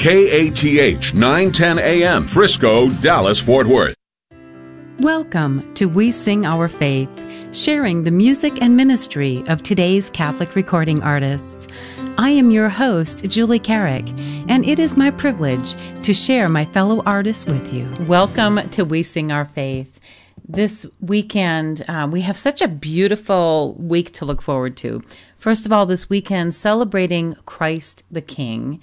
KATH 910 AM, Frisco, Dallas, Fort Worth. Welcome to We Sing Our Faith, sharing the music and ministry of today's Catholic recording artists. I am your host, Julie Carrick, and it is my privilege to share my fellow artists with you. Welcome to We Sing Our Faith. This weekend, uh, we have such a beautiful week to look forward to. First of all, this weekend, celebrating Christ the King.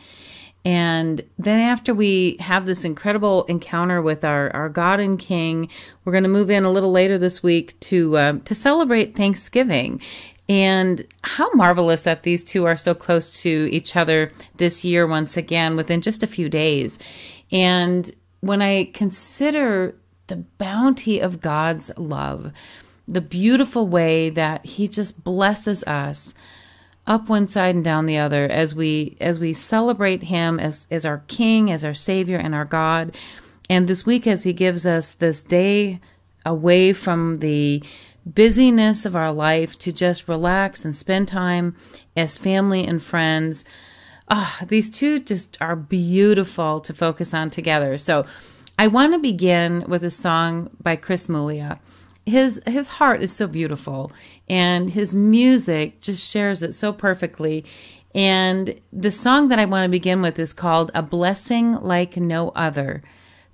And then after we have this incredible encounter with our, our God and King, we're going to move in a little later this week to uh, to celebrate Thanksgiving. And how marvelous that these two are so close to each other this year once again within just a few days. And when I consider the bounty of God's love, the beautiful way that he just blesses us up one side and down the other as we as we celebrate him as as our king as our savior and our god. And this week as he gives us this day away from the busyness of our life to just relax and spend time as family and friends. Ah these two just are beautiful to focus on together. So i want to begin with a song by chris muglia his his heart is so beautiful and his music just shares it so perfectly. And the song that i want to begin with is called a blessing like no other.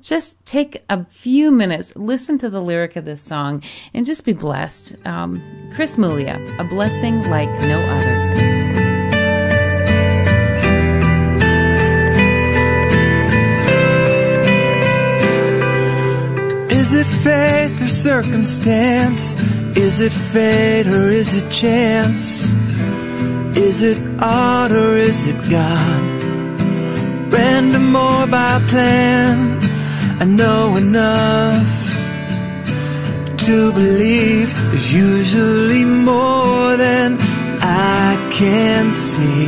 Just take a few minutes listen to the lyric of this song and just be blessed. Um, chris muglia a blessing like no other faith or circumstance? Is it fate or is it chance? Is it art or is it God? Random or by plan? I know enough to believe there's usually more than I can see.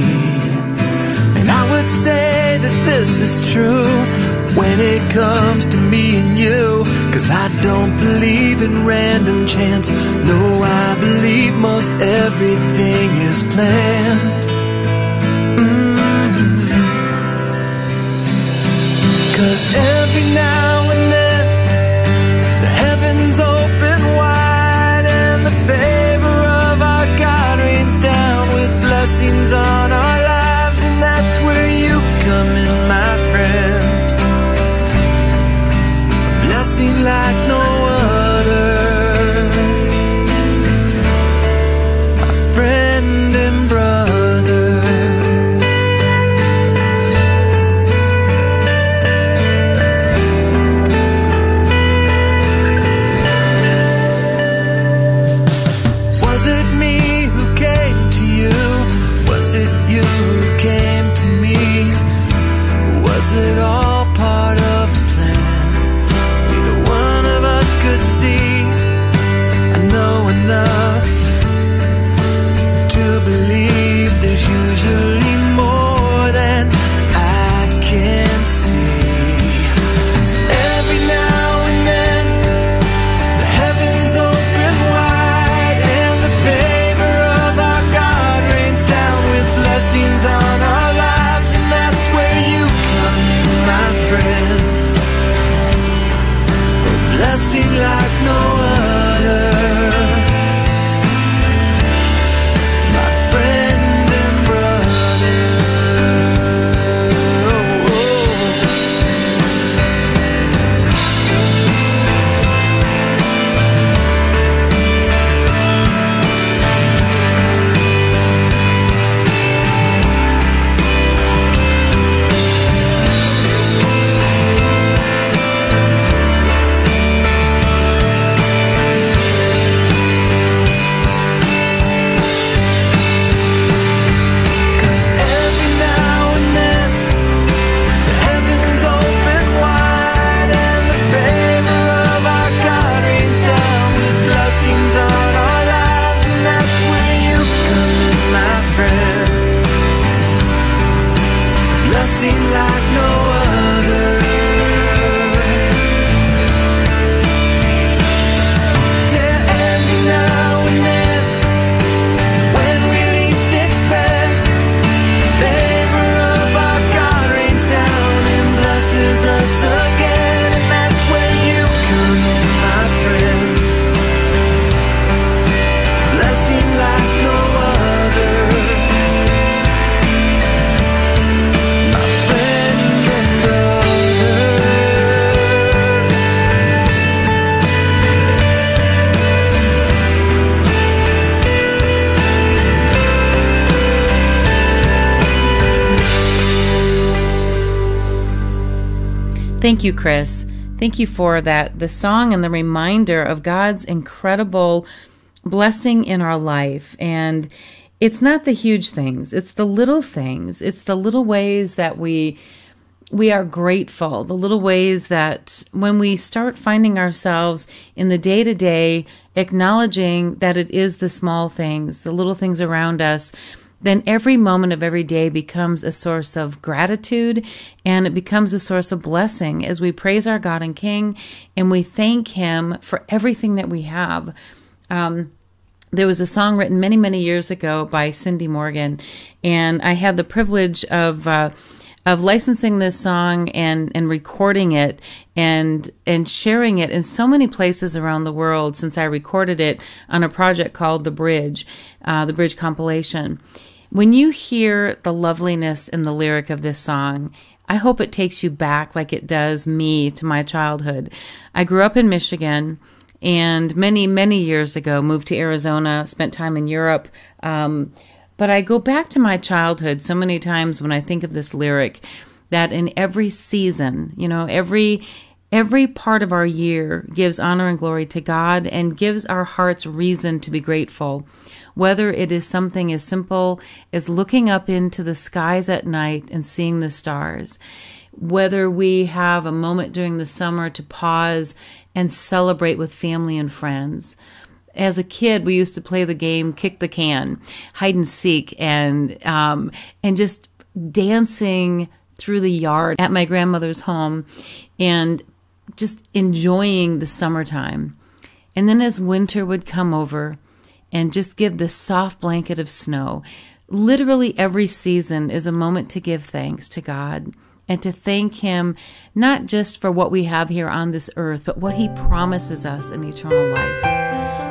And I would say that this is true when it comes to me and you. Cause I don't believe in random chance. No, I believe most everything is planned. Mm-hmm. Cause every now you, Chris. Thank you for that, the song and the reminder of God's incredible blessing in our life. And it's not the huge things, it's the little things. It's the little ways that we we are grateful, the little ways that when we start finding ourselves in the day to day, acknowledging that it is the small things, the little things around us, then every moment of every day becomes a source of gratitude and it becomes a source of blessing as we praise our God and King and we thank Him for everything that we have. Um, there was a song written many, many years ago by Cindy Morgan, and I had the privilege of. Uh, of licensing this song and and recording it and and sharing it in so many places around the world since I recorded it on a project called The Bridge, uh, the Bridge compilation. When you hear the loveliness in the lyric of this song, I hope it takes you back like it does me to my childhood. I grew up in Michigan and many, many years ago moved to Arizona, spent time in Europe. Um, but I go back to my childhood so many times when I think of this lyric that in every season, you know, every every part of our year gives honor and glory to God and gives our hearts reason to be grateful. Whether it is something as simple as looking up into the skies at night and seeing the stars, whether we have a moment during the summer to pause and celebrate with family and friends, as a kid, we used to play the game kick the can, hide and seek, and um, and just dancing through the yard at my grandmother's home, and just enjoying the summertime. And then as winter would come over, and just give this soft blanket of snow. Literally every season is a moment to give thanks to God and to thank Him not just for what we have here on this earth, but what He promises us in eternal life.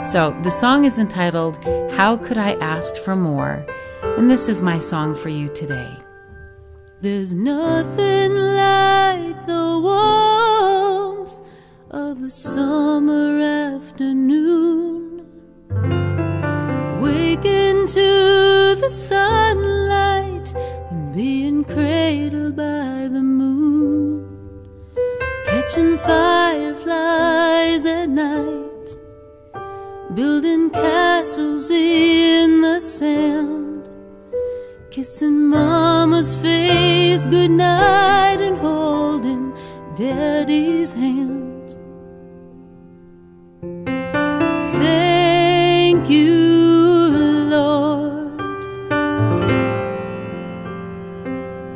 So the song is entitled, How Could I Ask for More? And this is my song for you today. There's nothing like the warmth of a summer afternoon. Waking to the sunlight and being cradled by the moon. Catching fireflies at night building castles in the sand, kissing mama's face goodnight and holding daddy's hand. Thank you, Lord.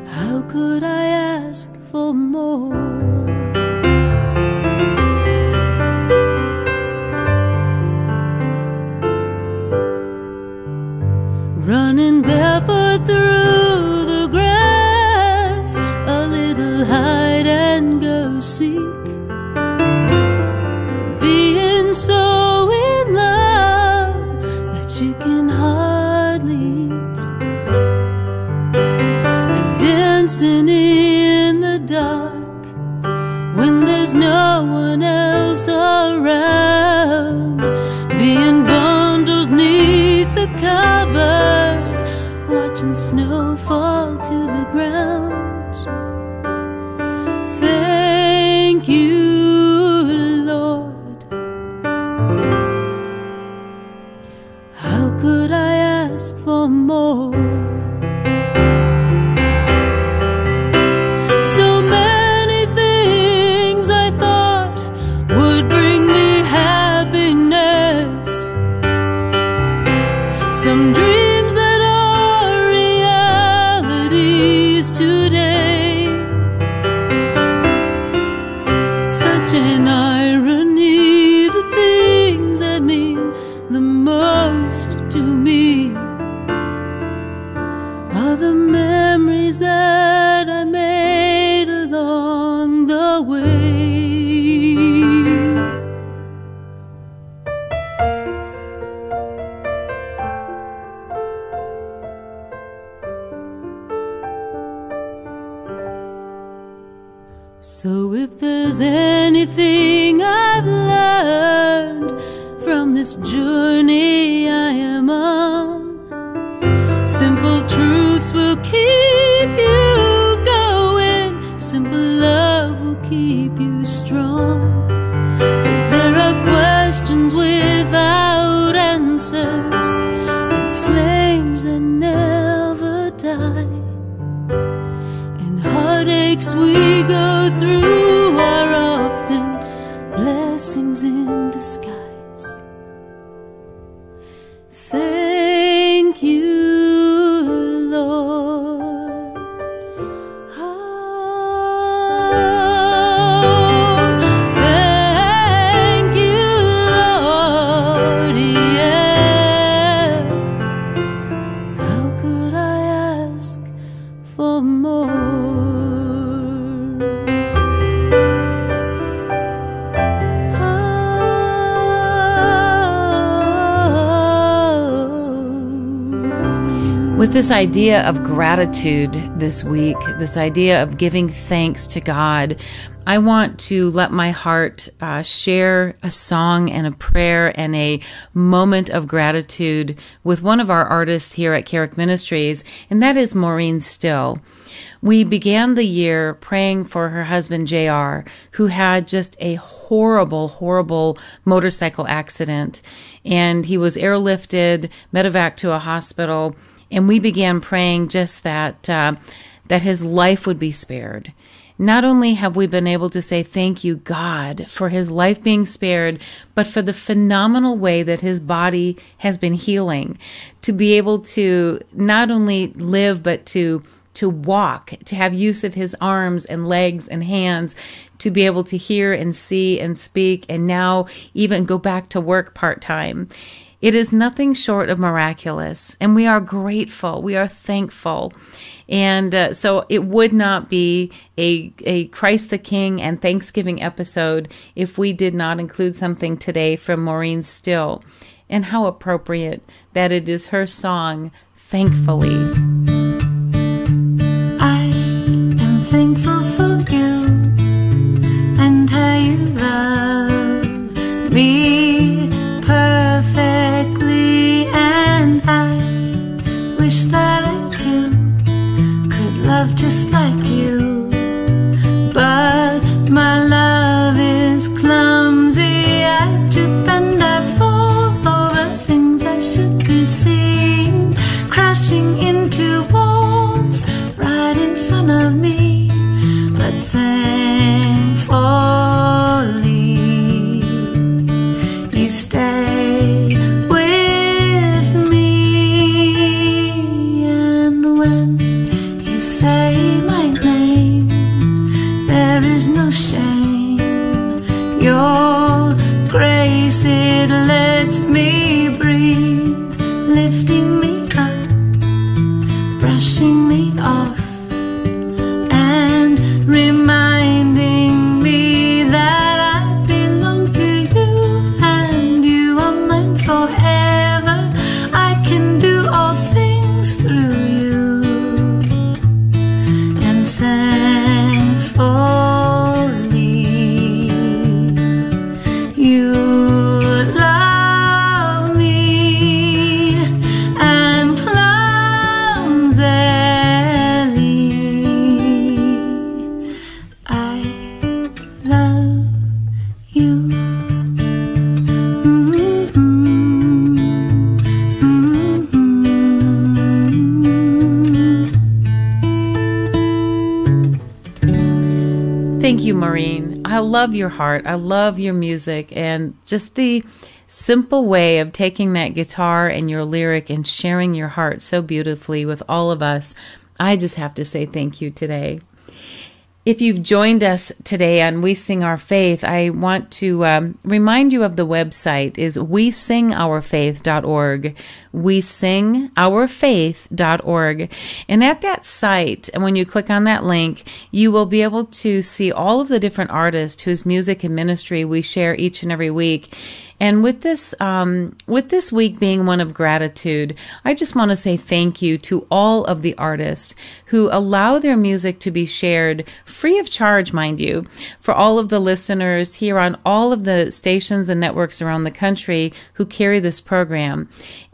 How could I ask for more? For more? With this idea of gratitude this week, this idea of giving thanks to God, I want to let my heart uh, share a song and a prayer and a moment of gratitude with one of our artists here at Carrick Ministries, and that is Maureen Still. We began the year praying for her husband, JR, who had just a horrible, horrible motorcycle accident. And he was airlifted, medevac to a hospital, and we began praying just that, uh, that his life would be spared. Not only have we been able to say thank you, God, for his life being spared, but for the phenomenal way that his body has been healing. To be able to not only live, but to to walk, to have use of his arms and legs and hands, to be able to hear and see and speak, and now even go back to work part time. It is nothing short of miraculous, and we are grateful. We are thankful. And uh, so it would not be a, a Christ the King and Thanksgiving episode if we did not include something today from Maureen Still. And how appropriate that it is her song, Thankfully. I am thankful love your heart. I love your music and just the simple way of taking that guitar and your lyric and sharing your heart so beautifully with all of us. I just have to say thank you today. If you've joined us today on We Sing Our Faith, I want to um, remind you of the website is we sing wesingourfaith.org. We sing wesingourfaith.org. And at that site, and when you click on that link, you will be able to see all of the different artists whose music and ministry we share each and every week. And with this, um, with this week being one of gratitude, I just want to say thank you to all of the artists who allow their music to be shared free of charge, mind you, for all of the listeners here on all of the stations and networks around the country who carry this program.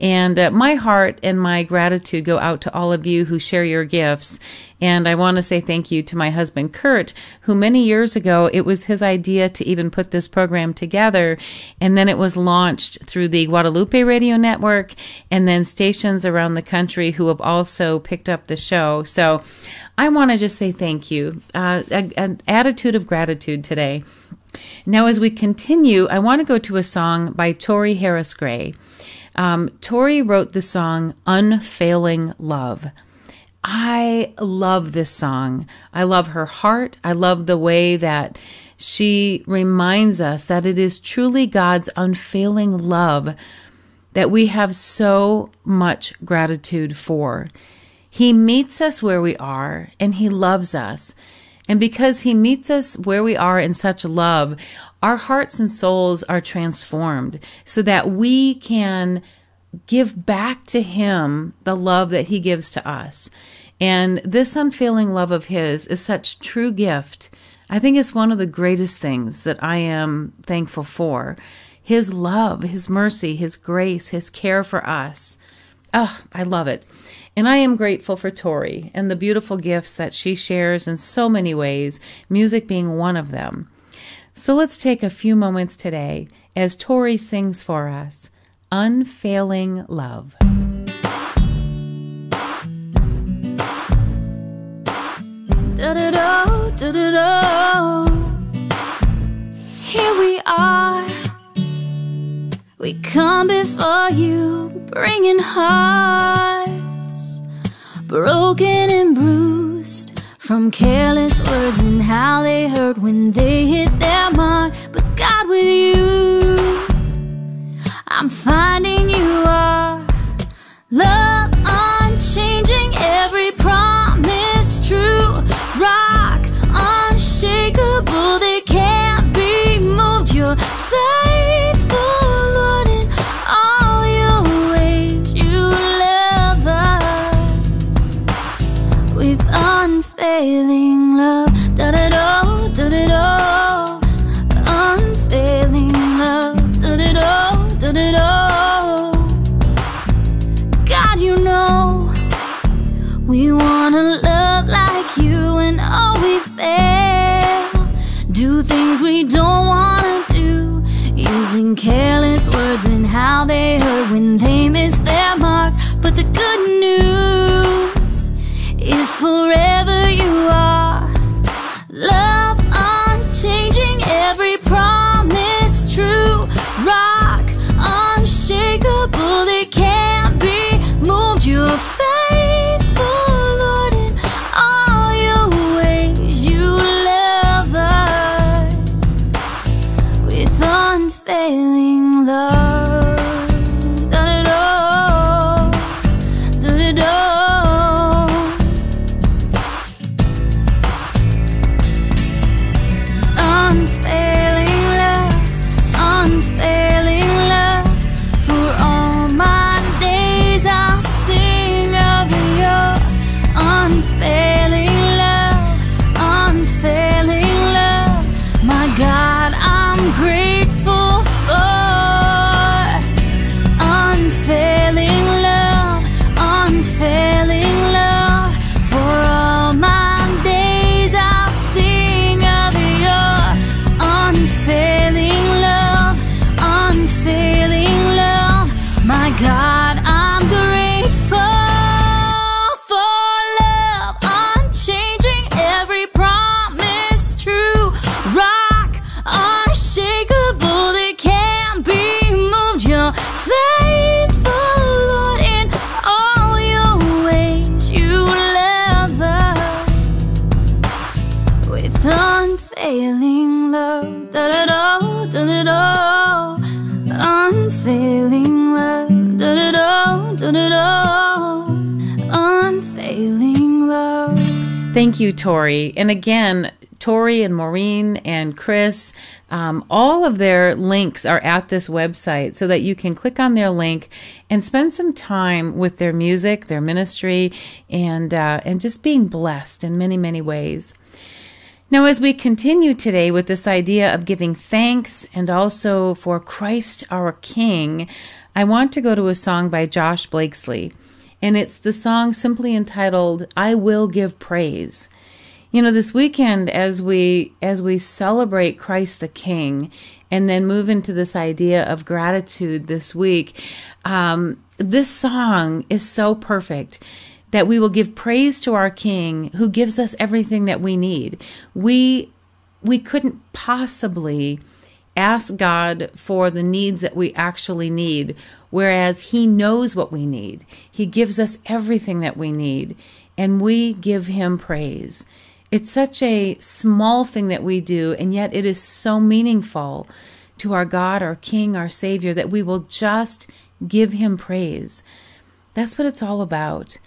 And uh, my heart and my gratitude go out to all of you who share your gifts. And I want to say thank you to my husband, Kurt, who many years ago, it was his idea to even put this program together. And then it was launched through the Guadalupe Radio Network and then stations around the country who have also picked up the show. So I want to just say thank you. Uh, an attitude of gratitude today. Now, as we continue, I want to go to a song by Tori Harris Gray. Um, Tori wrote the song Unfailing Love. I love this song. I love her heart. I love the way that she reminds us that it is truly God's unfailing love that we have so much gratitude for. He meets us where we are and He loves us. And because He meets us where we are in such love, our hearts and souls are transformed so that we can give back to Him the love that He gives to us. And this unfailing love of His is such true gift. I think it's one of the greatest things that I am thankful for. His love, His mercy, His grace, His care for us. Oh, I love it. And I am grateful for Tori and the beautiful gifts that she shares in so many ways, music being one of them. So let's take a few moments today as Tori sings for us Unfailing Love. Here we are. We come before you, bringing hearts broken and bruised from careless words and how they hurt when they hit their mark. But God, with you, I'm finding you are good And again, Tori and Maureen and Chris, um, all of their links are at this website so that you can click on their link and spend some time with their music, their ministry, and uh, and just being blessed in many many ways. Now, as we continue today with this idea of giving thanks and also for Christ our King, I want to go to a song by Josh Blakesley. And it's the song simply entitled, I Will Give Praise. You know, this weekend as we as we celebrate Christ the King and then move into this idea of gratitude this week, um, this song is so perfect that we will give praise to our king who gives us everything that we need. We we couldn't possibly ask God for the needs that we actually need, whereas He knows what we need. He gives us everything that we need, and we give Him praise. It's such a small thing that we do, and yet it is so meaningful to our God, our King, our Savior, that we will just give Him praise. That's what it's all about.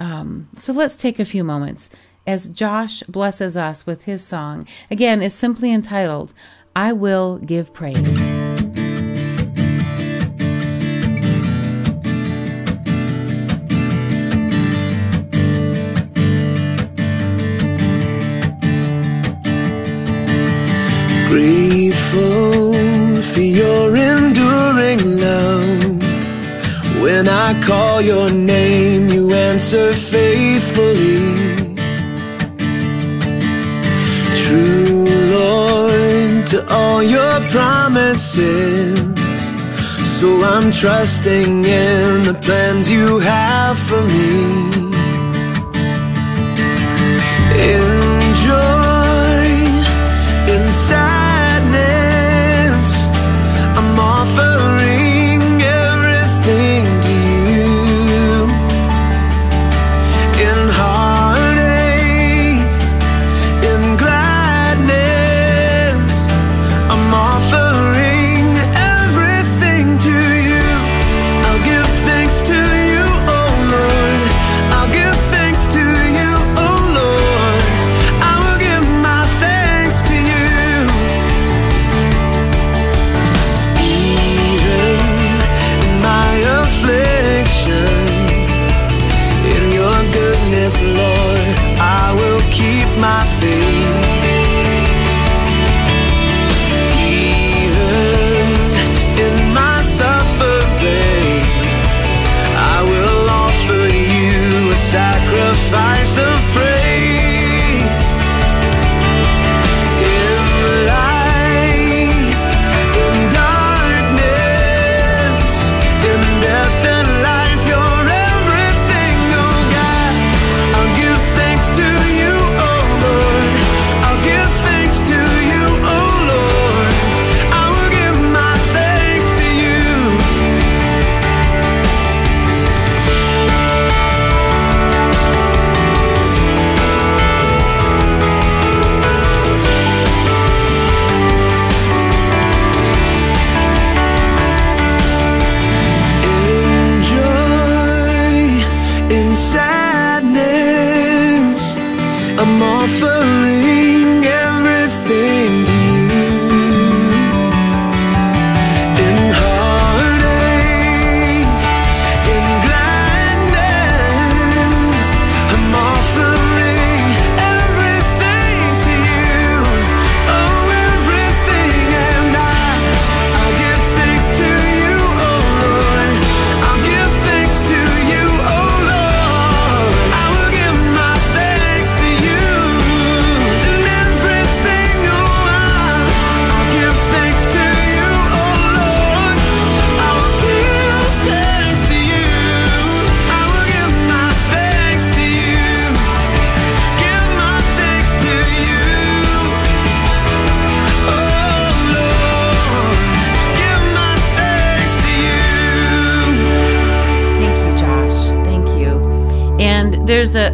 Um, so let's take a few moments as Josh blesses us with his song. Again, it's simply entitled, I Will Give Praise. Call your name, you answer faithfully. True, Lord, to all your promises. So I'm trusting in the plans you have for me. Enjoy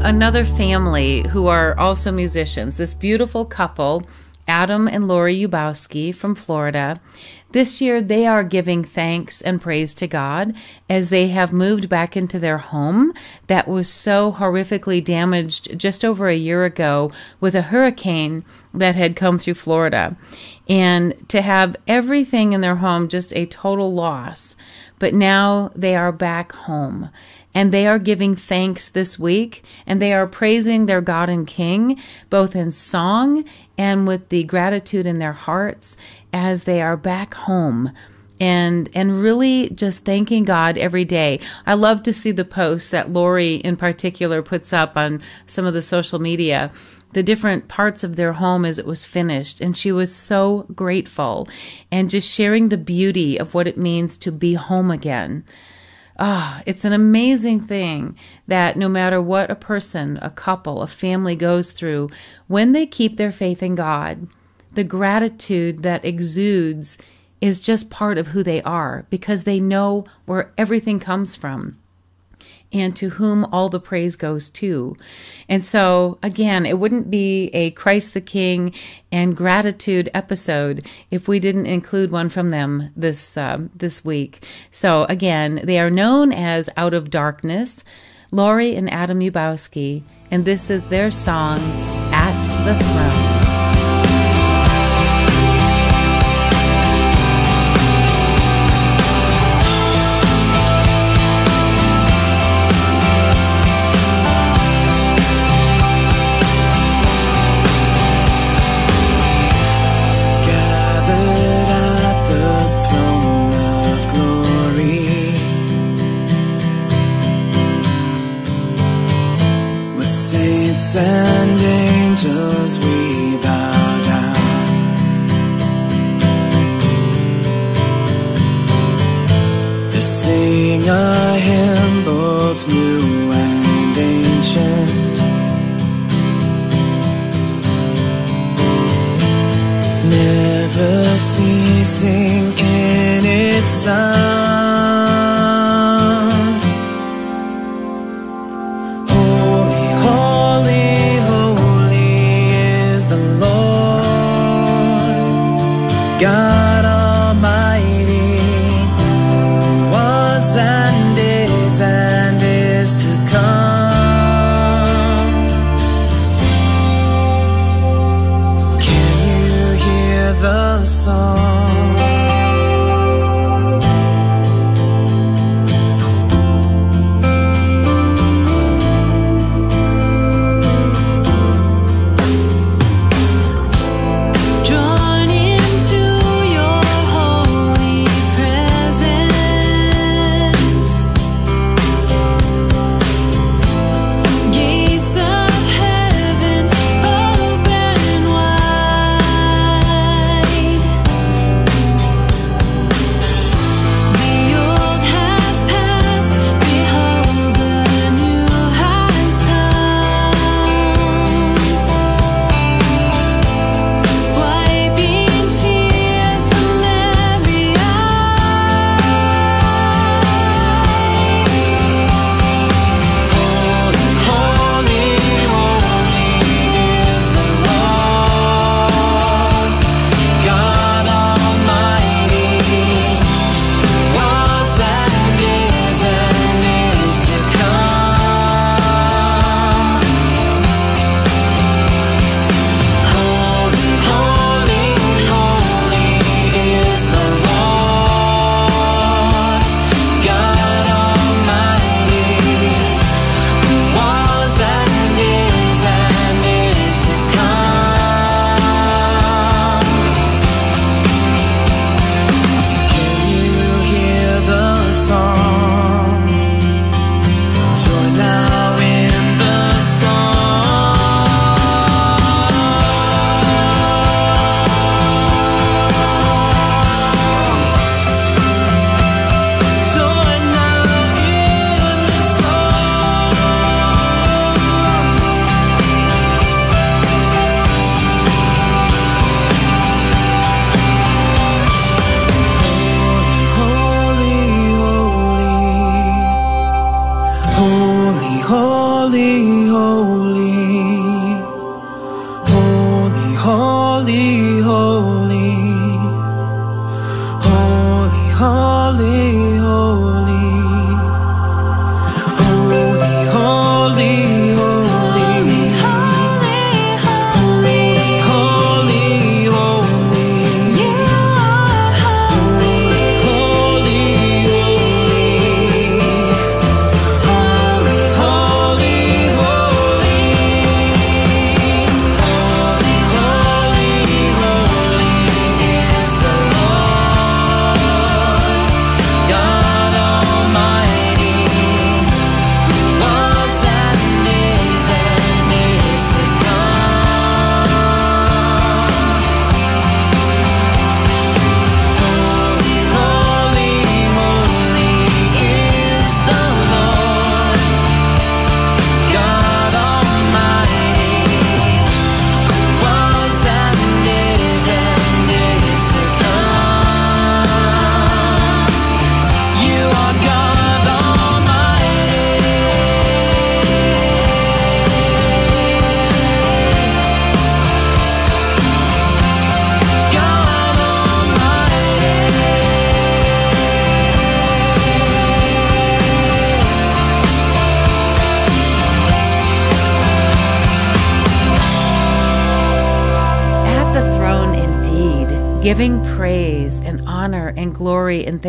another family who are also musicians. This beautiful couple, Adam and Lori Ubowski from Florida. This year, they are giving thanks and praise to God as they have moved back into their home that was so horrifically damaged just over a year ago with a hurricane that had come through Florida. And to have everything in their home just a total loss. But now they are back home and they are giving thanks this week and they are praising their God and King, both in song and with the gratitude in their hearts as they are back home and and really just thanking God every day. I love to see the posts that Lori in particular puts up on some of the social media the different parts of their home as it was finished. And she was so grateful and just sharing the beauty of what it means to be home again. Ah, it's an amazing thing that no matter what a person, a couple, a family goes through, when they keep their faith in God, the gratitude that exudes is just part of who they are because they know where everything comes from and to whom all the praise goes to. And so, again, it wouldn't be a Christ the King and gratitude episode if we didn't include one from them this uh, this week. So, again, they are known as Out of Darkness, Lori and Adam Ubowski, and this is their song, At the Throne.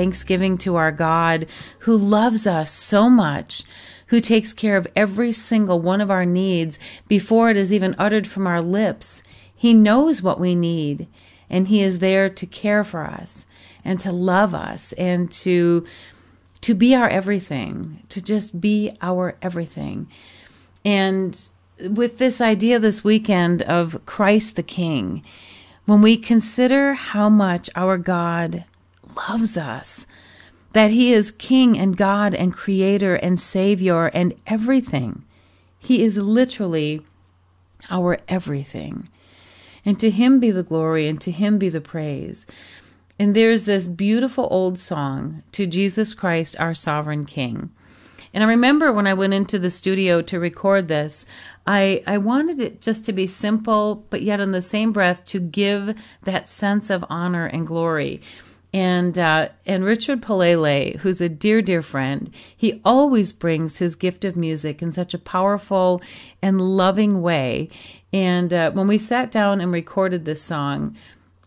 Thanksgiving to our God who loves us so much, who takes care of every single one of our needs before it is even uttered from our lips. He knows what we need, and He is there to care for us and to love us and to to be our everything, to just be our everything. And with this idea this weekend of Christ the King, when we consider how much our God loves us, that He is King and God and Creator and Savior and everything, He is literally our everything. And to Him be the glory and to Him be the praise. And there's this beautiful old song, To Jesus Christ, our sovereign King. And I remember when I went into the studio to record this, I, I wanted it just to be simple, but yet in the same breath to give that sense of honor and glory. And uh, and Richard Palele, who's a dear dear friend, he always brings his gift of music in such a powerful and loving way. And uh, when we sat down and recorded this song,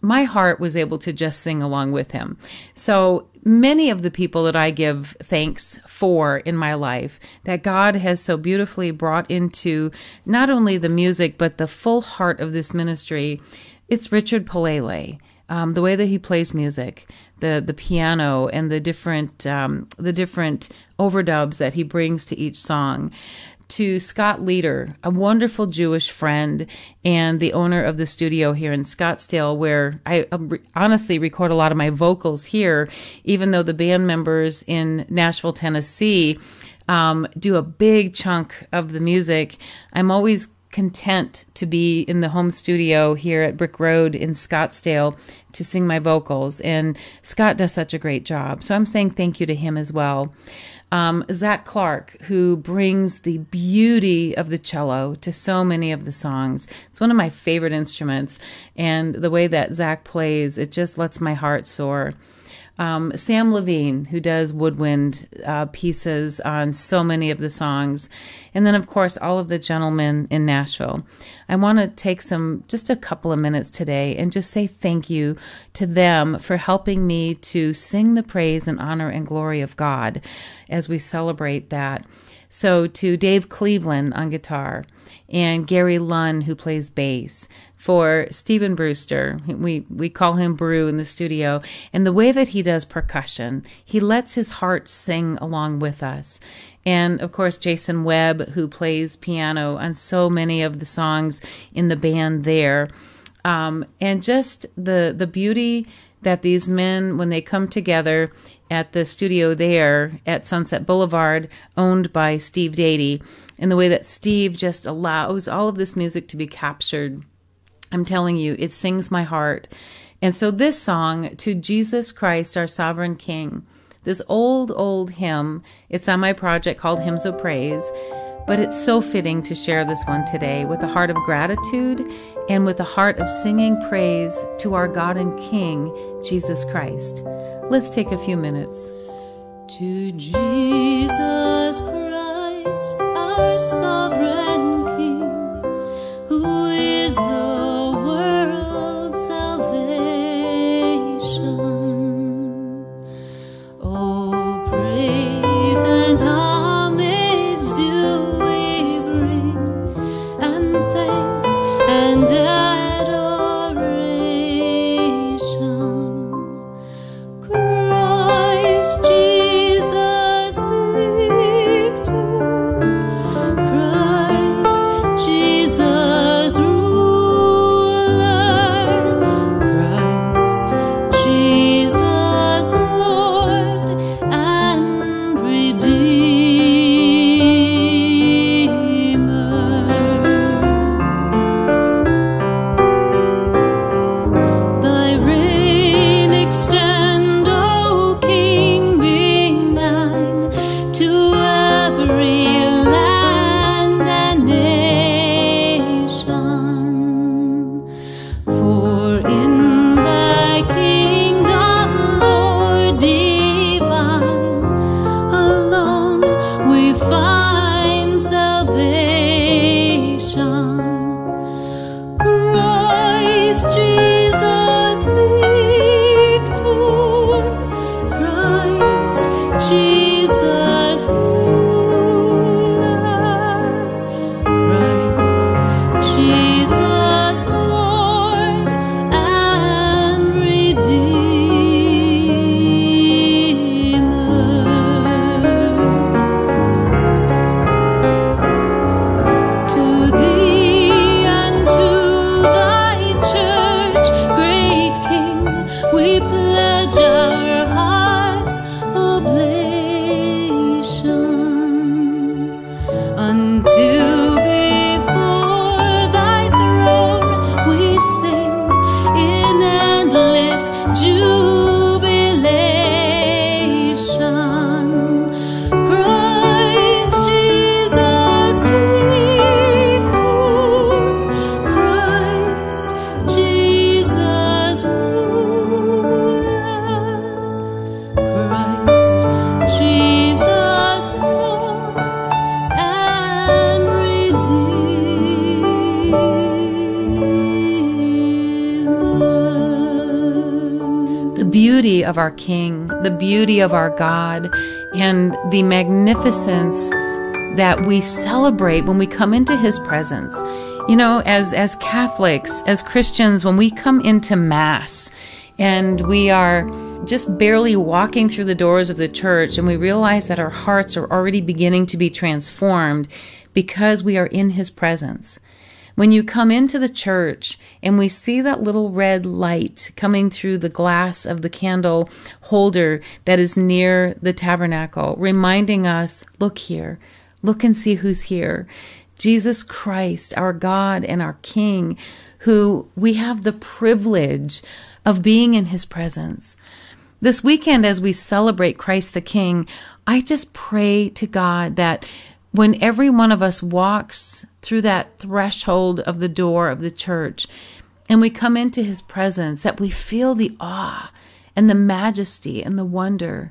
my heart was able to just sing along with him. So many of the people that I give thanks for in my life that God has so beautifully brought into not only the music, but the full heart of this ministry, it's Richard Palele. Um, the way that he plays music, the the piano, and the different um, the different overdubs that he brings to each song to Scott Leader, a wonderful Jewish friend and the owner of the studio here in Scottsdale, where I uh, honestly record a lot of my vocals here, even though the band members in Nashville, Tennessee, um, do a big chunk of the music. I'm always content to be in the home studio here at Brick Road in Scottsdale to sing my vocals. And Scott does such a great job. So I'm saying thank you to him as well. Um, Zach Clark, who brings the beauty of the cello to so many of the songs. It's one of my favorite instruments. And the way that Zach plays, it just lets my heart soar. Um, Sam Levine, who does woodwind uh, pieces on so many of the songs. And then, of course, all of the gentlemen in Nashville. I want to take some, just a couple of minutes today and just say thank you to them for helping me to sing the praise and honor and glory of God as we celebrate that. So, to Dave Cleveland on guitar and Gary Lunn, who plays bass, for Stephen Brewster. We we call him Brew in the studio, and the way that he does percussion, he lets his heart sing along with us. And of course, Jason Webb, who plays piano on so many of the songs in the band there, um, and just the the beauty that these men, when they come together at the studio there at Sunset Boulevard, owned by Steve Dady, and the way that Steve just allows all of this music to be captured I'm telling you, it sings my heart. And so, this song, To Jesus Christ, our sovereign King, this old, old hymn, it's on my project called Hymns of Praise, but it's so fitting to share this one today with a heart of gratitude and with a heart of singing praise to our God and King, Jesus Christ. Let's take a few minutes. To Jesus Christ, our sovereign of our King, the beauty of our God, and the magnificence that we celebrate when we come into His presence. You know, as, as Catholics, as Christians, when we come into Mass and we are just barely walking through the doors of the church and we realize that our hearts are already beginning to be transformed because we are in His presence. When you come into the church and we see that little red light coming through the glass of the candle holder that is near the tabernacle, reminding us, look here, look and see who's here. Jesus Christ, our God and our King, who we have the privilege of being in his presence. This weekend, as we celebrate Christ the King, I just pray to God that when every one of us walks through that threshold of the door of the church and we come into his presence, that we feel the awe and the majesty and the wonder.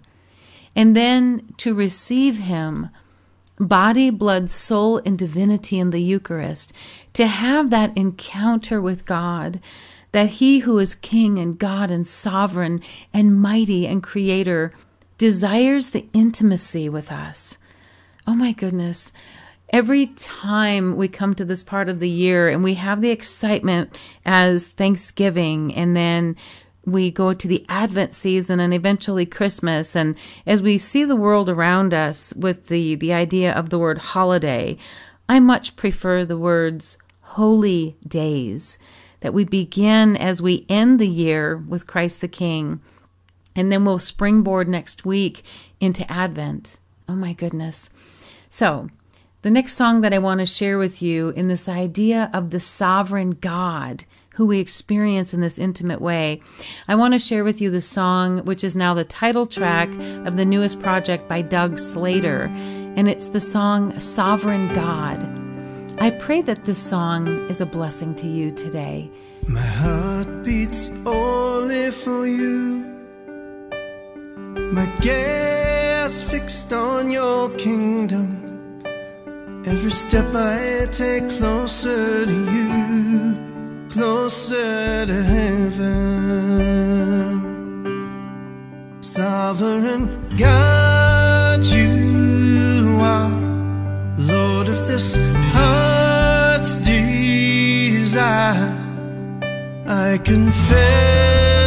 And then to receive him, body, blood, soul, and divinity in the Eucharist, to have that encounter with God, that he who is King and God and sovereign and mighty and creator desires the intimacy with us. Oh my goodness. Every time we come to this part of the year and we have the excitement as Thanksgiving and then we go to the Advent season and eventually Christmas. And as we see the world around us with the, the idea of the word holiday, I much prefer the words holy days that we begin as we end the year with Christ the King. And then we'll springboard next week into Advent. Oh my goodness. So, the next song that I want to share with you in this idea of the sovereign God who we experience in this intimate way, I want to share with you the song which is now the title track of the newest project by Doug Slater, and it's the song Sovereign God. I pray that this song is a blessing to you today. My heart beats only for you. My gaze fixed on your kingdom. Every step I take closer to you, closer to heaven. Sovereign God, you are Lord of this heart's desire. I confess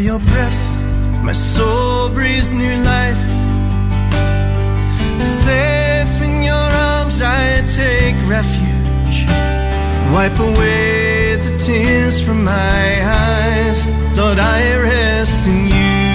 your breath, my soul breathes new life. Safe in your arms, I take refuge. Wipe away the tears from my eyes. Lord, I rest in you.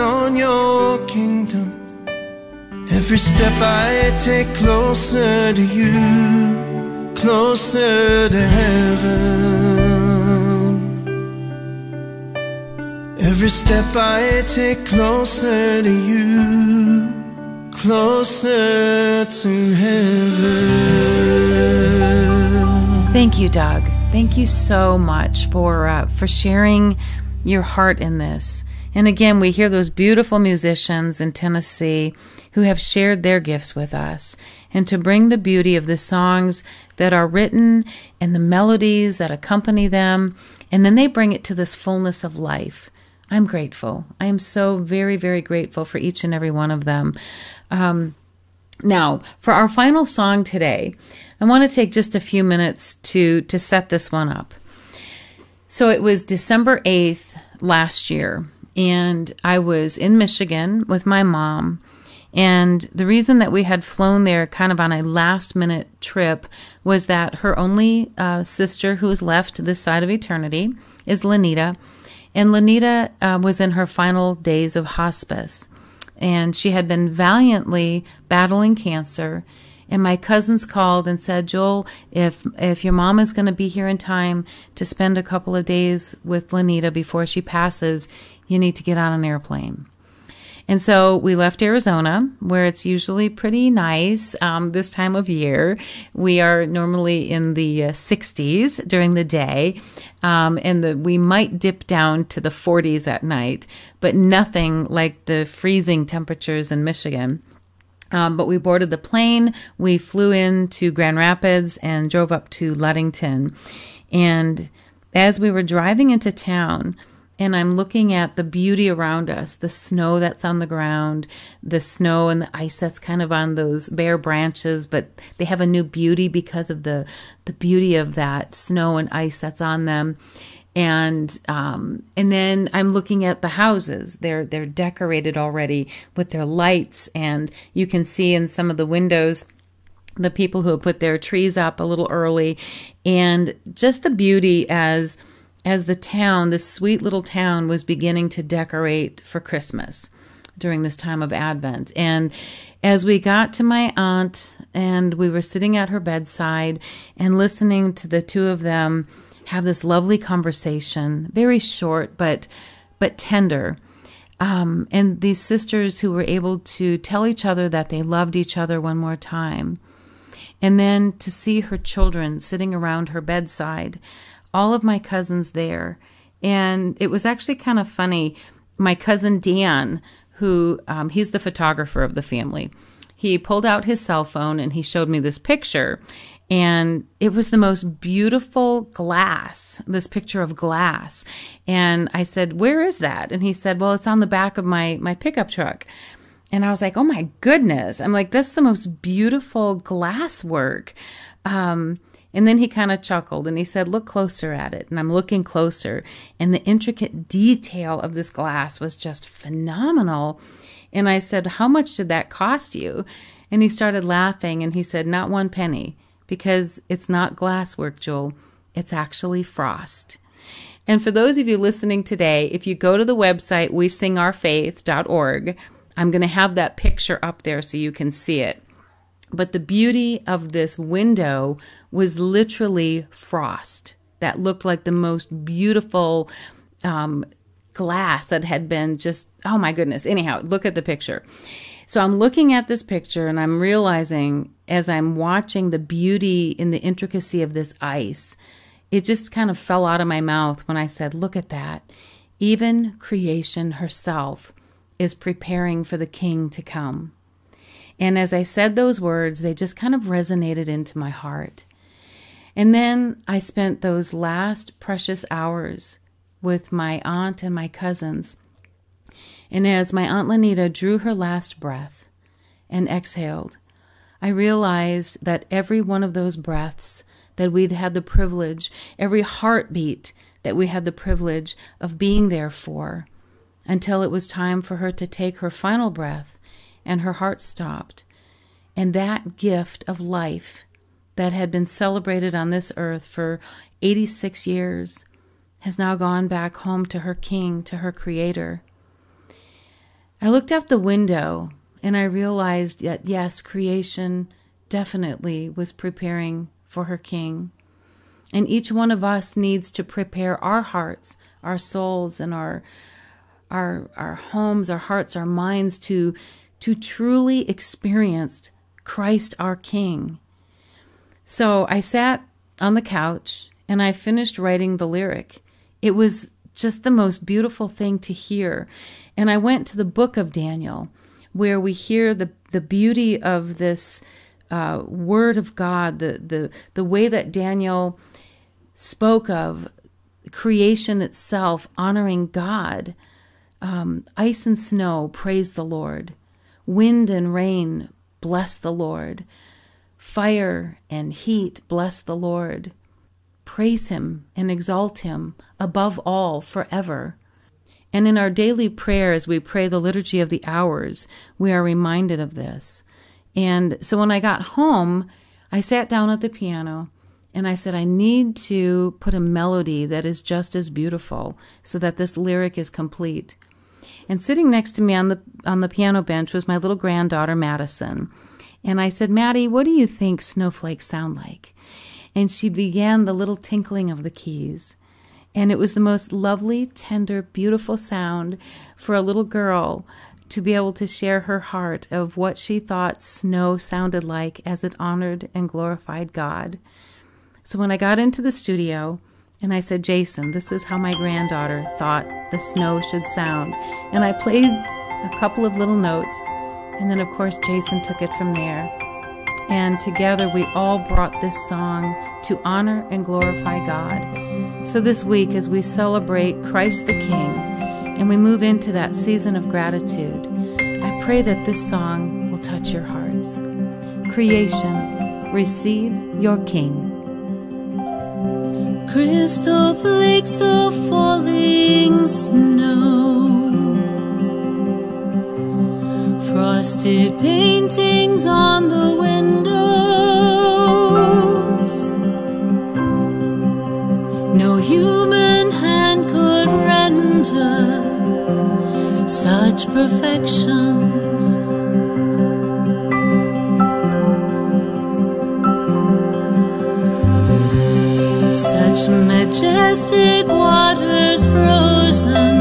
On your kingdom. Every step I take closer to you, closer to heaven. Every step I take closer to you, closer to heaven. Thank you, Doug. Thank you so much for uh, for sharing your heart in this. And again, we hear those beautiful musicians in Tennessee who have shared their gifts with us. And to bring the beauty of the songs that are written and the melodies that accompany them, and then they bring it to this fullness of life. I'm grateful. I am so very, very grateful for each and every one of them. Um, now, for our final song today, I want to take just a few minutes to to set this one up. So it was December 8th last year, and I was in Michigan with my mom. And the reason that we had flown there kind of on a last minute trip was that her only uh, sister who was left this side of eternity is Lanita. And Lanita uh, was in her final days of hospice. And she had been valiantly battling cancer and my cousins called and said, Joel, if if your mom is going to be here in time to spend a couple of days with Lanita before she passes, you need to get on an airplane. And so we left Arizona, where it's usually pretty nice um, this time of year. We are normally in the uh, 60s during the day, um, and the, we might dip down to the 40s at night, but nothing like the freezing temperatures in Michigan. Um, but we boarded the plane. We flew into Grand Rapids and drove up to Ludington. And as we were driving into town, and I'm looking at the beauty around us the snow that's on the ground, the snow and the ice that's kind of on those bare branches, but they have a new beauty because of the, the beauty of that snow and ice that's on them and um, and then I'm looking at the houses. They're they're decorated already with their lights, and you can see in some of the windows the people who have put their trees up a little early, and just the beauty as as the town, this sweet little town, was beginning to decorate for Christmas during this time of Advent. And as we got to my aunt, and we were sitting at her bedside and listening to the two of them have this lovely conversation, very short but but tender. Um, and these sisters who were able to tell each other that they loved each other one more time. And then to see her children sitting around her bedside, all of my cousins there. And it was actually kind of funny. My cousin Dan, who um, he's the photographer of the family, he pulled out his cell phone and he showed me this picture and it was the most beautiful glass, this picture of glass. And I said, Where is that? And he said, Well, it's on the back of my, my pickup truck. And I was like, Oh my goodness. I'm like, That's the most beautiful glass work. Um, and then he kind of chuckled and he said, Look closer at it. And I'm looking closer. And the intricate detail of this glass was just phenomenal. And I said, How much did that cost you? And he started laughing and he said, Not one penny because it's not glasswork, Joel. It's actually frost. And for those of you listening today, if you go to the website wesingourfaith.org, I'm going to have that picture up there so you can see it. But the beauty of this window was literally frost that looked like the most beautiful um, glass that had been just, oh my goodness. Anyhow, look at the picture. So I'm looking at this picture and I'm realizing as I'm watching the beauty in the intricacy of this ice, it just kind of fell out of my mouth when I said, Look at that. Even creation herself is preparing for the king to come. And as I said those words, they just kind of resonated into my heart. And then I spent those last precious hours with my aunt and my cousins and as my Aunt Lanita drew her last breath and exhaled, I realized that every one of those breaths that we'd had the privilege, every heartbeat that we had the privilege of being there for, until it was time for her to take her final breath and her heart stopped. And that gift of life that had been celebrated on this earth for 86 years has now gone back home to her king, to her creator. I looked out the window and I realized that, yes, creation definitely was preparing for her king. And each one of us needs to prepare our hearts, our souls, and our our our homes, our hearts, our minds to to truly experience Christ our King. So I sat on the couch and I finished writing the lyric. It was just the most beautiful thing to hear. And I went to the book of Daniel, where we hear the, the beauty of this uh, word of God, the, the, the way that Daniel spoke of creation itself, honoring God. Um, ice and snow, praise the Lord. Wind and rain, bless the Lord. Fire and heat, bless the Lord. Praise him and exalt him above all forever. And in our daily prayer, as we pray the Liturgy of the Hours, we are reminded of this. And so when I got home, I sat down at the piano and I said, I need to put a melody that is just as beautiful so that this lyric is complete. And sitting next to me on the on the piano bench was my little granddaughter Madison. And I said, Maddie, what do you think snowflakes sound like? And she began the little tinkling of the keys. And it was the most lovely, tender, beautiful sound for a little girl to be able to share her heart of what she thought snow sounded like as it honored and glorified God. So when I got into the studio and I said, Jason, this is how my granddaughter thought the snow should sound. And I played a couple of little notes. And then, of course, Jason took it from there. And together we all brought this song to honor and glorify God. So this week, as we celebrate Christ the King and we move into that season of gratitude, I pray that this song will touch your hearts. Creation, receive your King. Crystal flakes of falling snow, frosted paintings on the windows. No human hand could render such perfection. Majestic waters frozen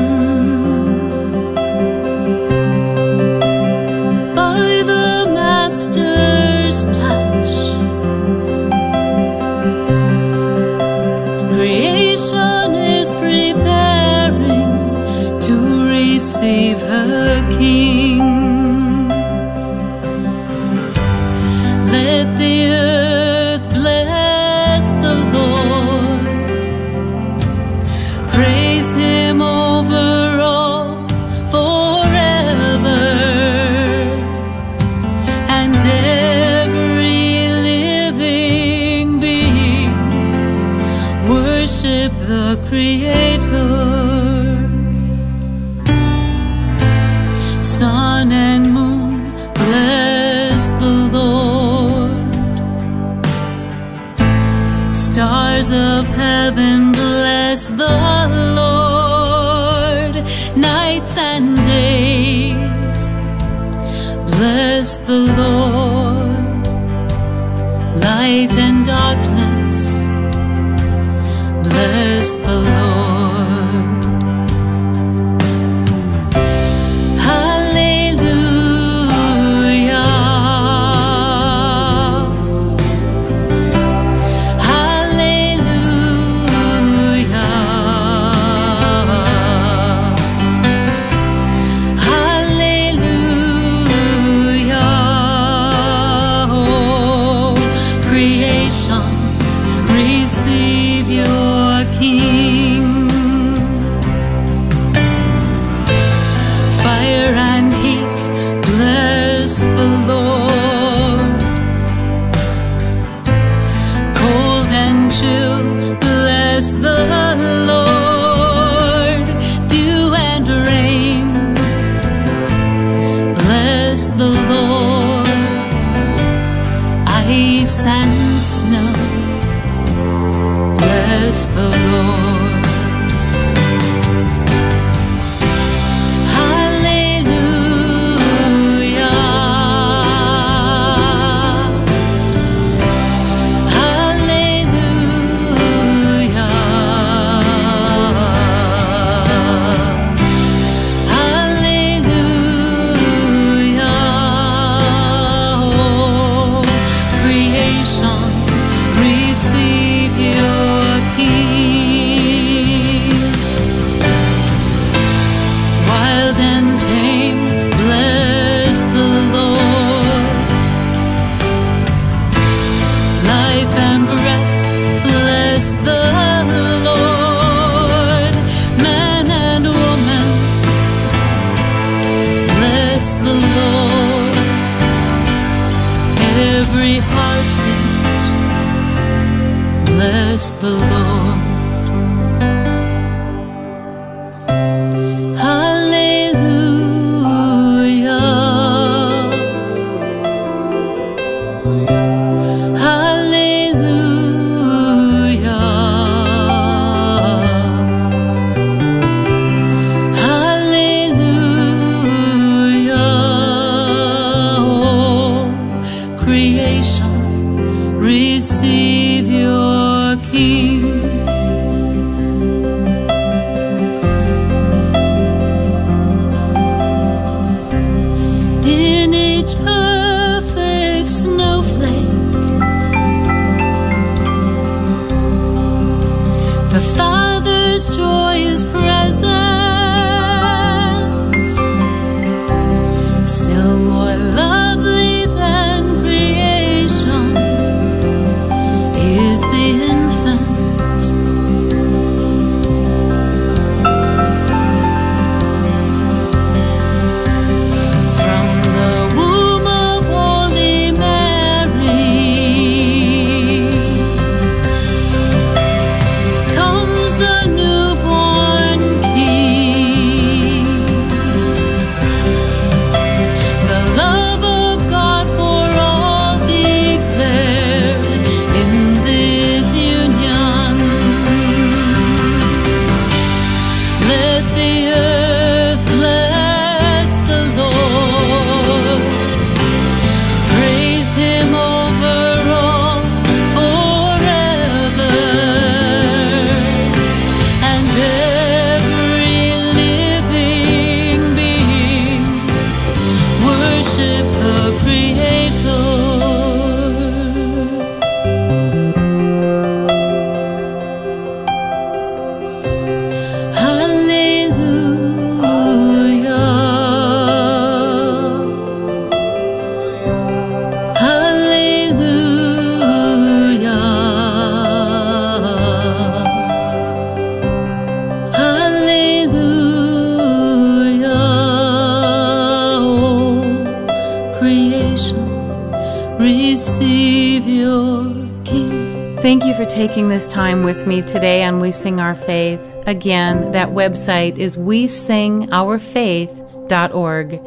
taking this time with me today on We Sing Our Faith. Again, that website is we sing our faith.org.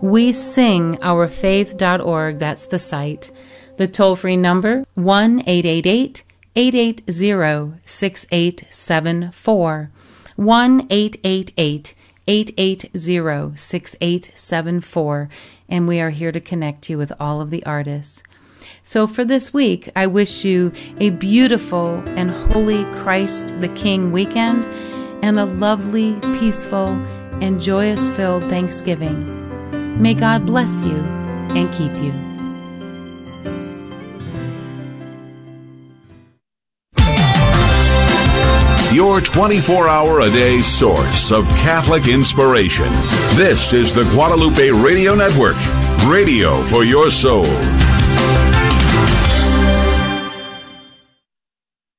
We sing our faith.org. That's the site. The toll free number 1 888 880 6874. 1 888 880 6874. And we are here to connect you with all of the artists. So for this week, I wish you a beautiful and holy Christ the King weekend and a lovely, peaceful, and joyous filled Thanksgiving. May God bless you and keep you. Your 24 hour a day source of Catholic inspiration. This is the Guadalupe Radio Network, radio for your soul.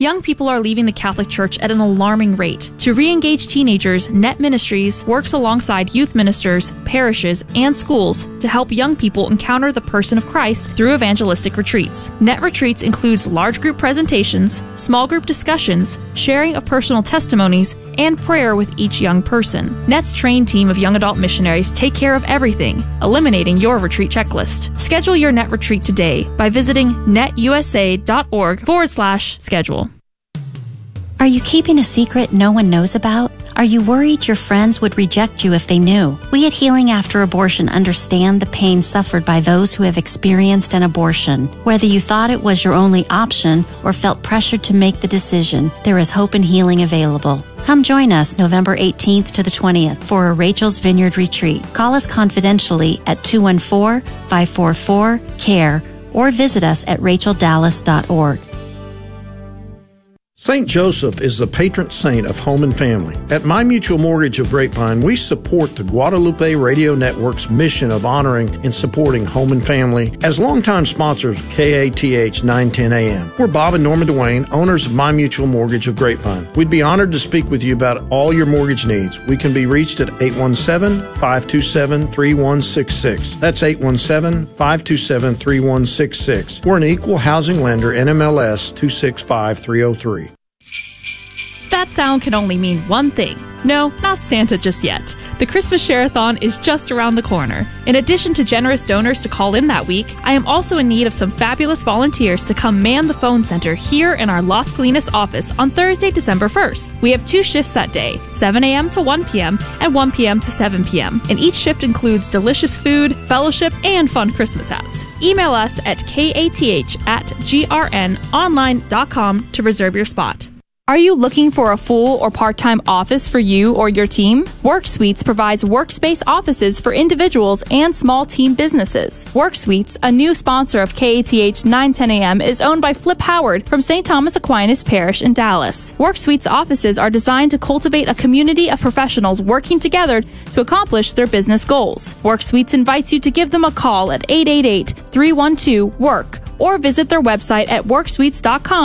Young people are leaving the Catholic Church at an alarming rate. To re engage teenagers, Net Ministries works alongside youth ministers, parishes, and schools to help young people encounter the person of Christ through evangelistic retreats. Net Retreats includes large group presentations, small group discussions, sharing of personal testimonies, and prayer with each young person. Net's trained team of young adult missionaries take care of everything, eliminating your retreat checklist. Schedule your Net Retreat today by visiting netusa.org forward slash schedule. Are you keeping a secret no one knows about? Are you worried your friends would reject you if they knew? We at Healing After Abortion understand the pain suffered by those who have experienced an abortion. Whether you thought it was your only option or felt pressured to make the decision, there is hope and healing available. Come join us November 18th to the 20th for a Rachel's Vineyard retreat. Call us confidentially at 214 544 CARE or visit us at racheldallas.org. St. Joseph is the patron saint of home and family. At My Mutual Mortgage of Grapevine, we support the Guadalupe Radio Network's mission of honoring and supporting home and family as longtime sponsors of KATH 910 AM. We're Bob and Norma Duane, owners of My Mutual Mortgage of Grapevine. We'd be honored to speak with you about all your mortgage needs. We can be reached at 817 527 3166. That's 817 527 3166. We're an equal housing lender, NMLS 265303. That sound can only mean one thing. No, not Santa just yet. The Christmas Share-a-thon is just around the corner. In addition to generous donors to call in that week, I am also in need of some fabulous volunteers to come man the phone center here in our Las Colinas office on Thursday, December 1st. We have two shifts that day, 7 a.m. to 1 p.m. and 1 p.m. to 7 p.m. And each shift includes delicious food, fellowship, and fun Christmas hats. Email us at kath at grnonline.com to reserve your spot. Are you looking for a full or part-time office for you or your team? WorkSuites provides workspace offices for individuals and small team businesses. WorkSuites, a new sponsor of KATH 910 AM, is owned by Flip Howard from St. Thomas Aquinas Parish in Dallas. WorkSuites offices are designed to cultivate a community of professionals working together to accomplish their business goals. WorkSuites invites you to give them a call at 888-312-WORK or visit their website at worksuites.com